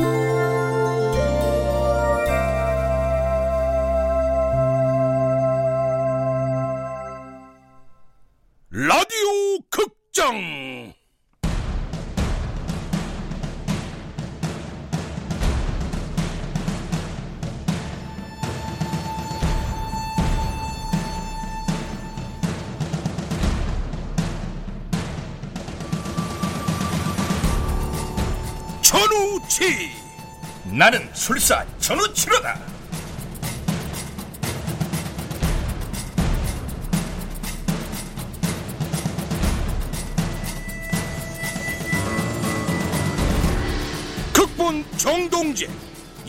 라 나는 술사 전우치로다. 극본 정동재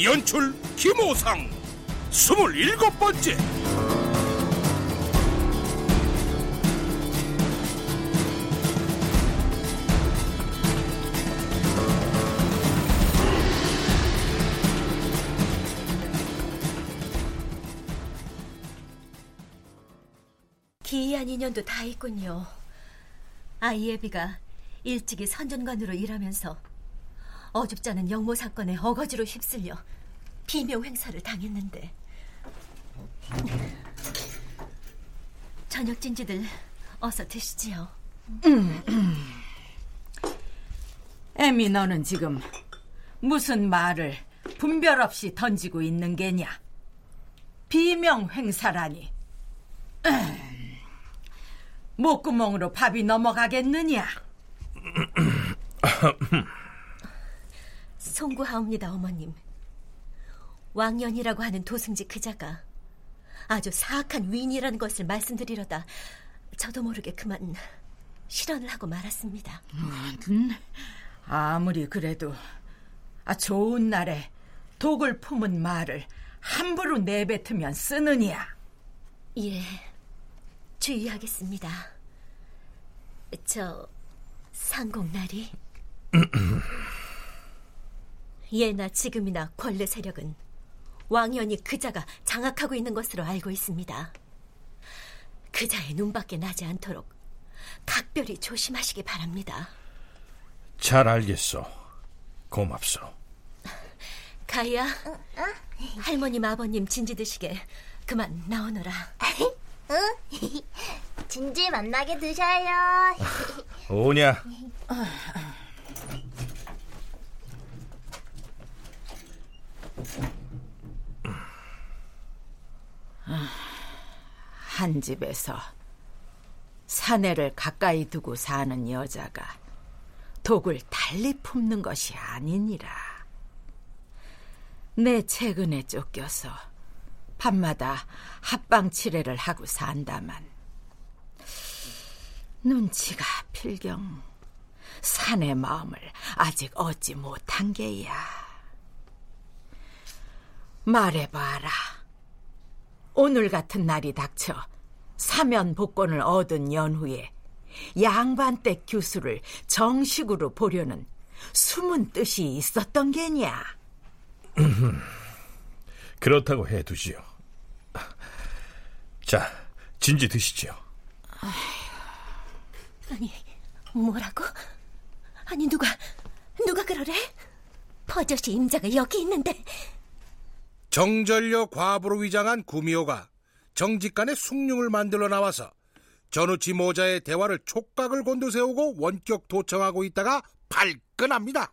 연출 김호상 스물일곱 번째 인연도 다 있군요. 아이애비가 일찍이 선전관으로 일하면서 어줍지 않은 영모 사건에 어거지로 휩쓸려 비명 행사를 당했는데 저녁 진지들 어서 드시지요. 에미 너는 지금 무슨 말을 분별 없이 던지고 있는 게냐? 비명 행사라니. 음, 목구멍으로 밥이 넘어가겠느냐? 송구하옵니다, 어머님. 왕년이라고 하는 도승지 그자가 아주 사악한 위인이라는 것을 말씀드리려다 저도 모르게 그만 실언을 하고 말았습니다. 음, 아무리 그래도 아, 좋은 날에 독을 품은 말을 함부로 내뱉으면 쓰느냐? 예, 주의하겠습니다. 저 상공날이 예나 지금이나 권례 세력은 왕연이 그자가 장악하고 있는 것으로 알고 있습니다. 그자의 눈밖에 나지 않도록 각별히 조심하시기 바랍니다. 잘 알겠소 고맙소 가희야, 할머님 아버님 진지 드시게 그만 나오너라. 진지 만나게 드셔요. 오냐 한 집에서 사내를 가까이 두고 사는 여자가 독을 달리 품는 것이 아니니라. 내 최근에 쫓겨서 밤마다 합방 치레를 하고 산다만 눈치가 필경 사내 마음을 아직 얻지 못한 게야. 말해봐라. 오늘 같은 날이 닥쳐 사면 복권을 얻은 연후에 양반댁 교수를 정식으로 보려는 숨은 뜻이 있었던 게냐? 그렇다고 해두지요 자 진지 드시지요 아니, 뭐라고? 아니, 누가, 누가 그러래? 버젓이 임자가 여기 있는데. 정전려 과부로 위장한 구미호가 정직간의 숭늉을 만들어 나와서 전우치 모자의 대화를 촉각을 곤두세우고 원격 도청하고 있다가 발끈합니다.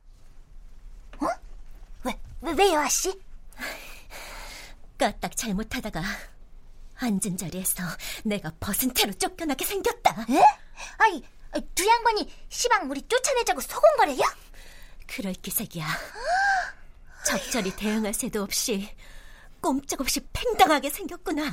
왜, 왜, 왜요, 아씨? 까딱 잘못하다가 앉은 자리에서 내가 벗은 채로 쫓겨나게 생겼다. 에? 아이, 두 양반이 시방 우리 쫓아내자고 소곤거려요? 그럴 기색이야. 적절히 대응할 새도 없이 꼼짝없이 팽당하게 생겼구나.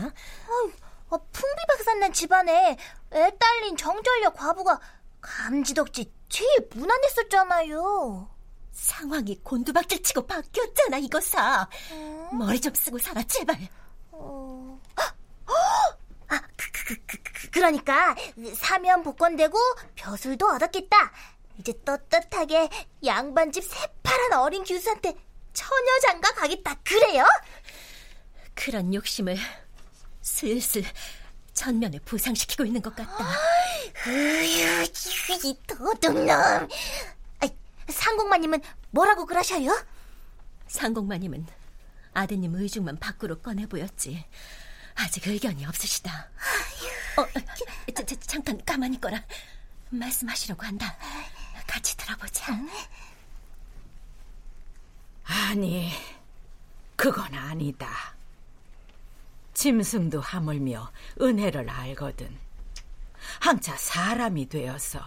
아, 풍비박산난 집안에 애 딸린 정전려 과부가 감지덕지 제일 무난했었잖아요. 상황이 곤두박질 치고 바뀌었잖아, 이거사. 머리 좀 쓰고 살아, 제발. 어... 아, 그, 그, 그, 그, 그, 그러니까 사면 복권되고 벼슬도 얻었겠다. 이제 떳떳하게 양반집 새파란 어린 교수한테 처녀장가 가겠다. 그래요? 그런 욕심을 슬슬 전면에 부상시키고 있는 것 같다. 으유, 이 도둑놈. 상공마님은 뭐라고 그러셔요? 상공마님은 아드님 의중만 밖으로 꺼내 보였지. 아직 의견이 없으시다. 어, 저, 저, 잠깐 가만히 있거라. 말씀하시려고 한다. 같이 들어보자. 아니, 그건 아니다. 짐승도 하물며 은혜를 알거든. 항차 사람이 되어서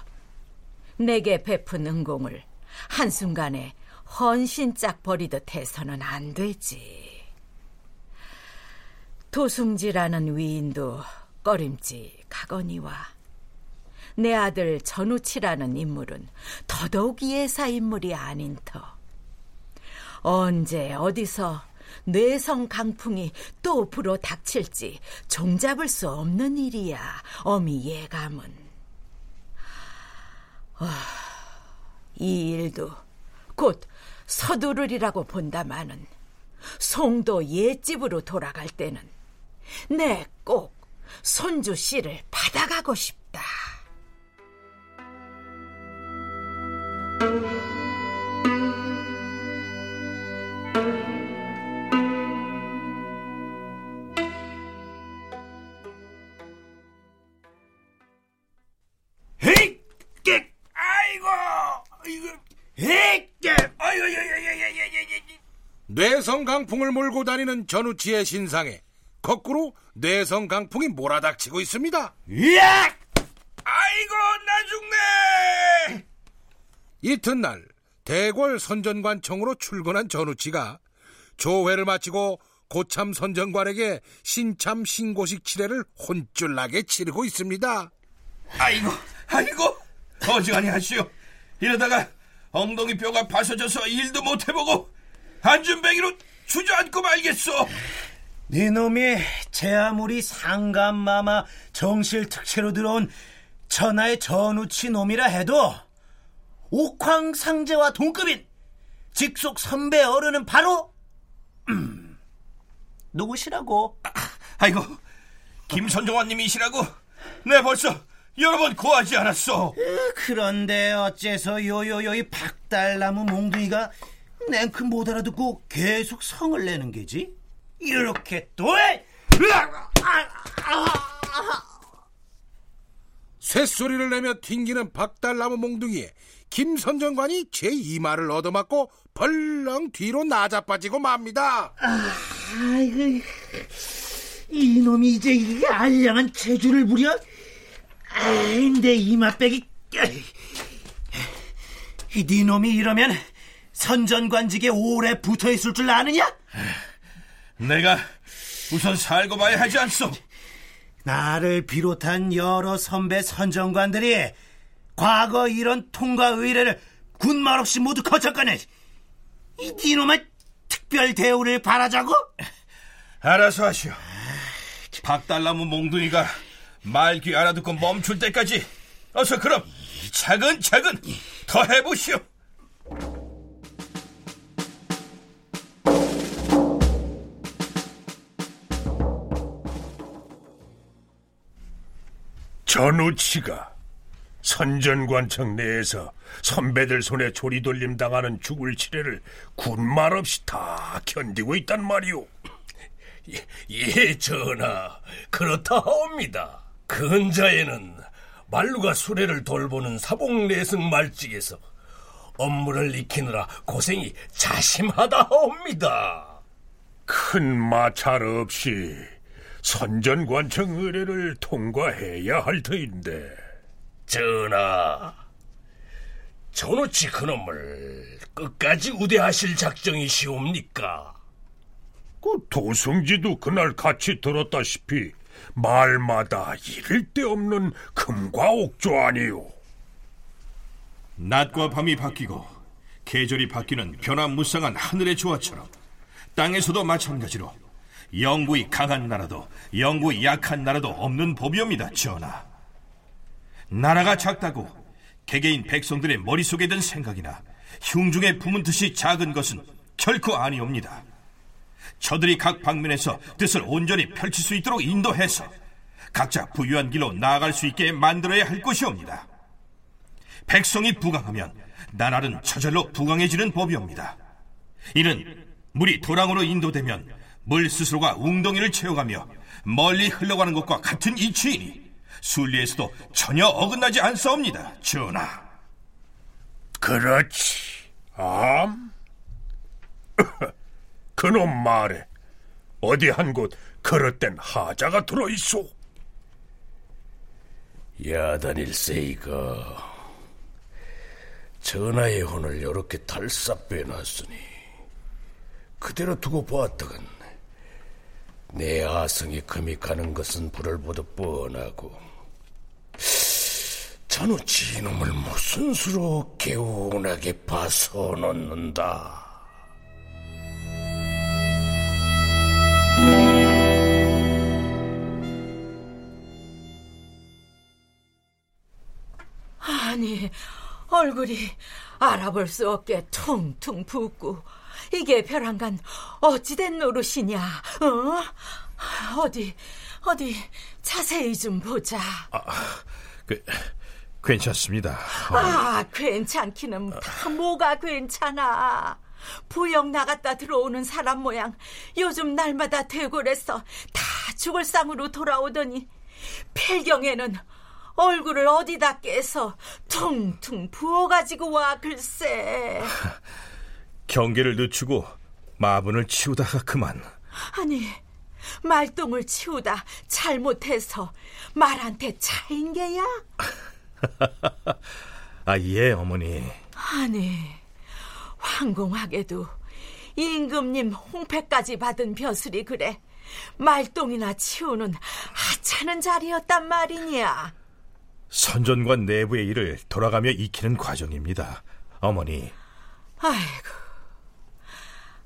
내게 베푼 은공을 한순간에 헌신짝 버리듯 해서는 안 되지. 도승지라는 위인도 꺼림직하거니와 내 아들 전우치라는 인물은 더더욱 예사 인물이 아닌 터. 언제 어디서 뇌성 강풍이 또 불어 닥칠지 종잡을 수 없는 일이야. 어미 예감은. 어, 이 일도 곧 서두르리라고 본다마는 송도 옛집으로 돌아갈 때는 내꼭 손주 씨를 받아가고 싶다. 뇌성 강풍을 몰고 다니는 전우치의 신상에 거꾸로 뇌성 강풍이 몰아닥치고 있습니다. 야! 아이고 나 죽네! 이튿날 대궐 선전관청으로 출근한 전우치가 조회를 마치고 고참 선전관에게 신참 신고식 치레를 혼쭐나게 치르고 있습니다. 아이고 아이고 어지간히 하시오. 이러다가 엉덩이 뼈가 파서져서 일도 못 해보고 안준뱅이로 주저앉고 말겠소. 네 놈이 제 아무리 상감마마 정실 특채로 들어온 천하의 전우치 놈이라 해도 옥황 상제와 동급인 직속 선배 어른은 바로 음, 누구시라고? 아 이고 김선종환님이시라고 내 벌써 여러 번 고하지 않았소. 그런데 어째서 요요요 이 박달나무 몽둥이가 냉큼 못 알아듣고 계속 성을 내는 게지? 이렇게 또 해? 쇳소리를 내며 튕기는 박달나무 몽둥이에 김선정관이 제 이마를 얻어맞고 벌렁 뒤로 나자빠지고 맙니다. 아이고 이놈이 이제 이 알량한 재주를 부려? 아이 내 이마빼기 네 놈이 이러면 선전관직에 오래 붙어 있을 줄 아느냐? 내가 우선 살고 봐야 하지 않소. 나를 비롯한 여러 선배 선정관들이 과거 이런 통과 의뢰를 군말 없이 모두 거쳤거네. 이 니놈의 특별 대우를 바라자고? 알아서 하시오. 박달나무 몽둥이가 말귀 알아듣고 멈출 때까지 어서 그럼 차근차근 더 해보시오. 전우치가 선전관청 내에서 선배들 손에 조리돌림 당하는 죽을 치레를 군말 없이 다 견디고 있단 말이오. 예, 예, 전하. 그렇다옵니다. 근자에는 말루가 수레를 돌보는 사복내승 말직에서 업무를 익히느라 고생이 자심하다옵니다. 큰 마찰 없이 선전관청 의뢰를 통과해야 할 터인데 전하, 전우치 그놈을 끝까지 우대하실 작정이시옵니까? 그 도승지도 그날 같이 들었다시피 말마다 이를 데 없는 금과 옥조 아니오. 낮과 밤이 바뀌고 계절이 바뀌는 변화무쌍한 하늘의 조화처럼 땅에서도 마찬가지로 영구히 강한 나라도 영구히 약한 나라도 없는 법이옵니다, 전하. 나라가 작다고 개개인 백성들의 머릿속에 든 생각이나 흉중에 뜻이 작은 것은 결코 아니옵니다. 저들이 각 방면에서 뜻을 온전히 펼칠 수 있도록 인도해서 각자 부유한 길로 나아갈 수 있게 만들어야 할 것이옵니다. 백성이 부강하면 나라는 저절로 부강해지는 법이옵니다. 이는 물이 도랑으로 인도되면 물 스스로가 웅덩이를 채워가며 멀리 흘러가는 것과 같은 이치이니 순리에서도 전혀 어긋나지 않사옵니다, 전하. 그렇지. 암? 그놈 말에 어디 한 곳 그릇된 하자가 들어있소. 야단일세이가 전하의 혼을 이렇게 달싹 빼놨으니 그대로 두고 보았다간 내 아성이 금이 가는 것은 불을 보듯 뻔하고 전우치 이놈을 무슨 수로 개운하게 봐서 놓는다. 아니, 얼굴이 알아볼 수 없게 퉁퉁 붓고 이게 벼랑간 어찌된 노릇이냐? 어? 어디 어디 자세히 좀 보자. 아, 그, 괜찮습니다. 아, 괜찮기는 다 뭐가 괜찮아. 부역 나갔다 들어오는 사람 모양 요즘 날마다 대궐에서 다 죽을 상으로 돌아오더니 필경에는 얼굴을 어디다 깨서 퉁퉁 부어가지고 와 글쎄 경계를 늦추고 마분을 치우다가 그만 아니 말똥을 치우다 잘못해서 말한테 차인 게야? 아, 예, 어머니. 아니, 황공하게도 임금님 홍패까지 받은 벼슬이 그래. 말똥이나 치우는 하찮은 자리였단 말이냐. 선전관 내부의 일을 돌아가며 익히는 과정입니다. 어머니. 아이고,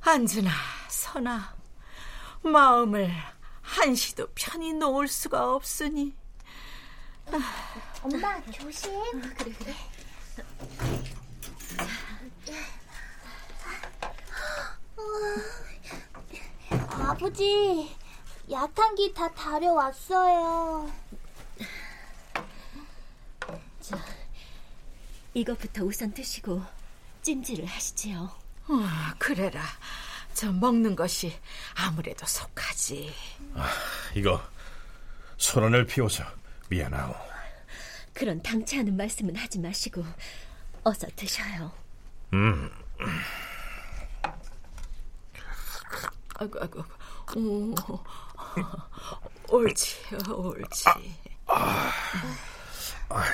앉으나 서나 마음을 한시도 편히 놓을 수가 없으니. 엄마 조심. 그래 그래. 아버지, 약한 기다 다려왔어요. 자, 이것부터 우선 드시고 찜질을 하시지요. 어, 그래라. 저 먹는 것이 아무래도 속하지. 아, 이거 손안을 피워서 미안하오. 그런 당치 않은 말씀은 하지 마시고 어서 드셔요. 음. 아이고 아이고. 음, 옳지 옳지. 아, 아.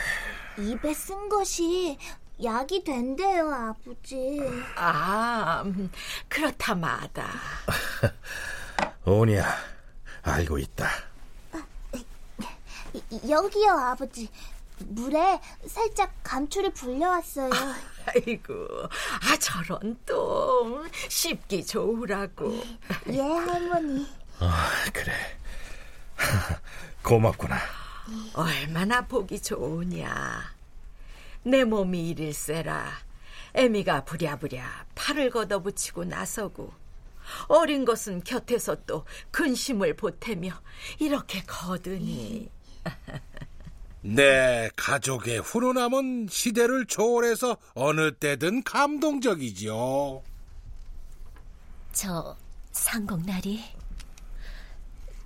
입에 쓴 것이 약이 된대요, 아버지. 아, 음, 그렇다 마다. 오냐, 알고 있다. 여기요, 아버지. 물에 살짝 감초를 불려왔어요. 아이고, 아 저런 또 씹기 좋으라고. 예, 할머니. 아, 그래. 고맙구나. 얼마나 보기 좋으냐. 내 몸이 이릴세라 애미가 부랴부랴 팔을 걷어붙이고 나서고 어린 것은 곁에서 또 근심을 보태며 이렇게 거드니 내 가족의 훈훈함은 시대를 초월해서 어느 때든 감동적이지요. 저 상공나리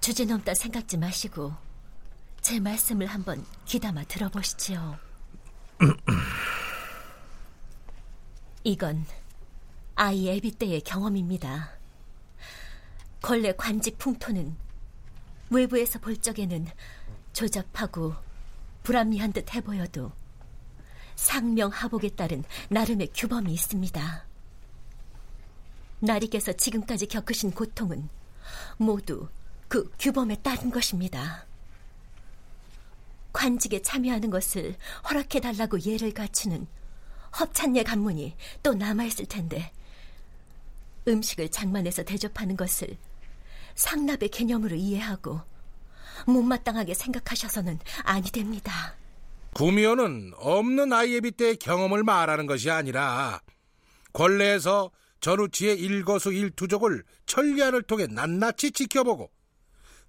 주제 넘다 생각지 마시고 제 말씀을 한번 귀담아 들어보시지요. 이건 아이 애비 때의 경험입니다. 걸레 관직 풍토는 외부에서 볼 적에는 조잡하고 불합리한 듯 해보여도 상명하복에 따른 나름의 규범이 있습니다. 나리께서 지금까지 겪으신 고통은 모두 그 규범에 따른 것입니다. 관직에 참여하는 것을 허락해달라고 예를 갖추는 허찬예 간문이 또 남아있을 텐데 음식을 장만해서 대접하는 것을 상납의 개념으로 이해하고 못마땅하게 생각하셔서는 아니 됩니다. 구미호는 없는 아이예비 때의 경험을 말하는 것이 아니라 권례에서 전우치의 일거수 일투족을 천리안을 통해 낱낱이 지켜보고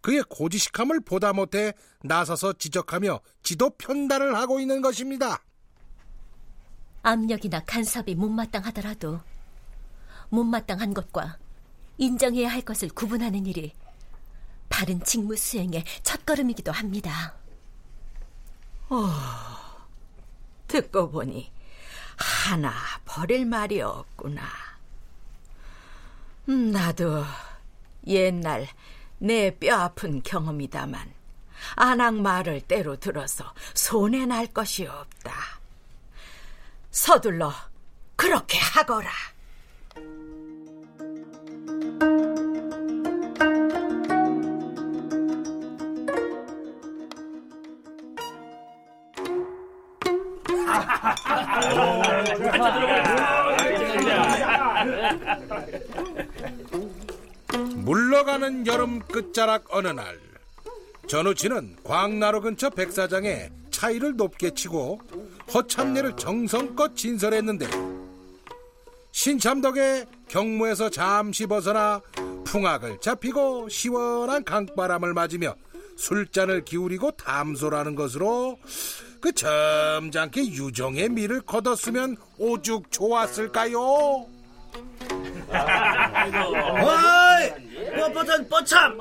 그의 고지식함을 보다 못해 나서서 지적하며 지도 편달을 하고 있는 것입니다. 압력이나 간섭이 못마땅하더라도 못마땅한 것과 인정해야 할 것을 구분하는 일이 바른 직무 수행의 첫걸음이기도 합니다. 어, 듣고 보니 하나 버릴 말이 없구나. 음, 나도 옛날 내 뼈 아픈 경험이다만 안악 말을 때로 들어서 손해 날 것이 없다. 서둘러 그렇게 하거라. 물러가는 여름 끝자락 어느 날 전우치는 광나루 근처 백사장에 차이를 높게 치고 허참례를 정성껏 진설했는데 신참덕에 경무에서 잠시 벗어나 풍악을 잡히고 시원한 강바람을 맞으며 술잔을 기울이고 담소라는 것으로 그 점잖게 유정의 미를 거뒀으면 오죽 좋았을까요? 뻣뻣한 뻗참!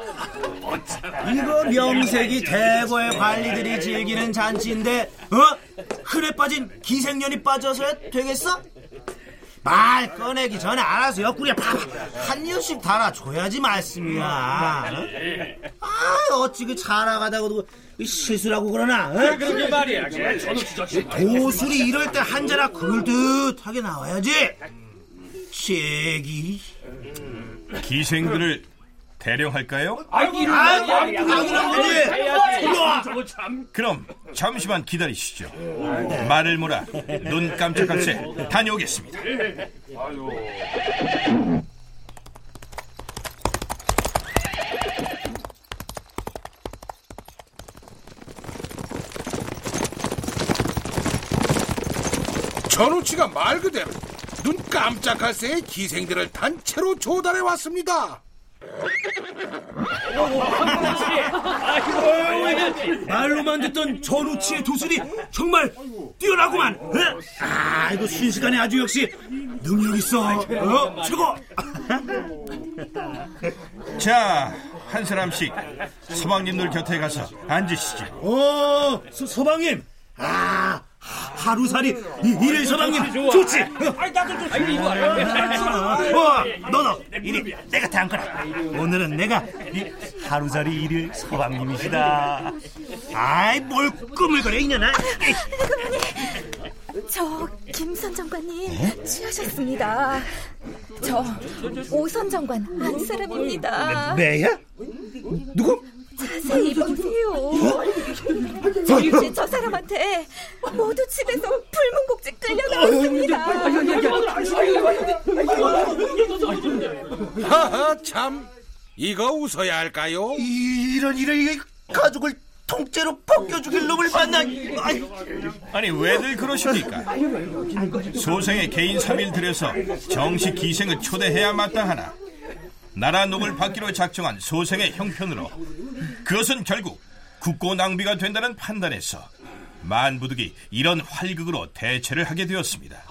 이거 명색이 대거의 관리들이 즐기는 잔치인데, 어? 흔해 빠진 기생년이 빠져서야 되겠어? 말 꺼내기 전에 알아서 옆구리에 팍한 입씩 달아줘야지 말씀이야. 어? 아, 어찌 그 잘나가다고도 실수라고 그러나? 어? 그러게 말이야. 도술이 이럴 때 한자나 그럴듯하게 나와야지. 제기. 기생들을 대령 할까요? 아, 아. 저거 참. 그럼 잠시만 기다리시죠. 말을 몰아 눈 깜짝할 새 다녀오겠습니다. 전우치가 말 그대로 눈 깜짝할 새의 기생들을 단체로 조달해 왔습니다. 말로만 듣던 전우치의 도술이 정말 뛰어나구만. 어? 아, 이거 순식간에 아주 역시 능력 있어. 어? 최고. 자, 한 사람씩 서방님들 곁에 가서 앉으시죠. 어, 서, 서방님. 아, 하루살이 이, 이래 서방님 좋지. 어, 아이, 나도 좀 아이, 이거 어, 너너 이리 내가 담거라. 오늘은 내가 이 하루살이 일일 서방님이시다. 아이 뭘 꾸물거려 이년아. 저 김선 장관님 취하셨습니다. 저 오선 장관 안 사람입니다. 매야? 누구? 자세히 보세요. 저, 저 사람한테 모두 집에서 불문곡지 끌려나왔습니다. 하하 참 이거 웃어야 할까요? 이- 이런 이런 가족을 통째로 벗겨 죽일 놈을 만나. 아니 왜들 그러십니까? 소생의 개인 3일 들여서 정식 기생을 초대해야 마땅하나 나라 녹을 받기로 작정한 소생의 형편으로 그것은 결국 국고 낭비가 된다는 판단에서 만부득이 이런 활극으로 대체를 하게 되었습니다.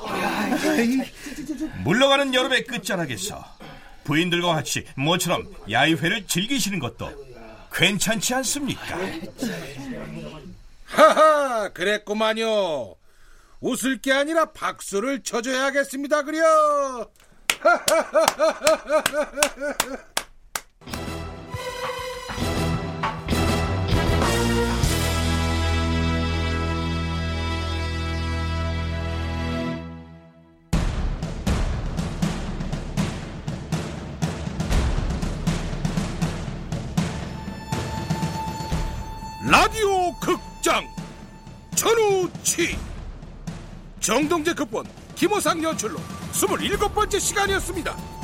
물러가는 여름의 끝자락에서 부인들과 같이 모처럼 야유회를 즐기시는 것도 괜찮지 않습니까? 하하 그랬구만요. 웃을 게 아니라 박수를 쳐줘야겠습니다 그려. 라디오 극장 전우치 정동재 극본 김호상 연출로 27번째 시간이었습니다.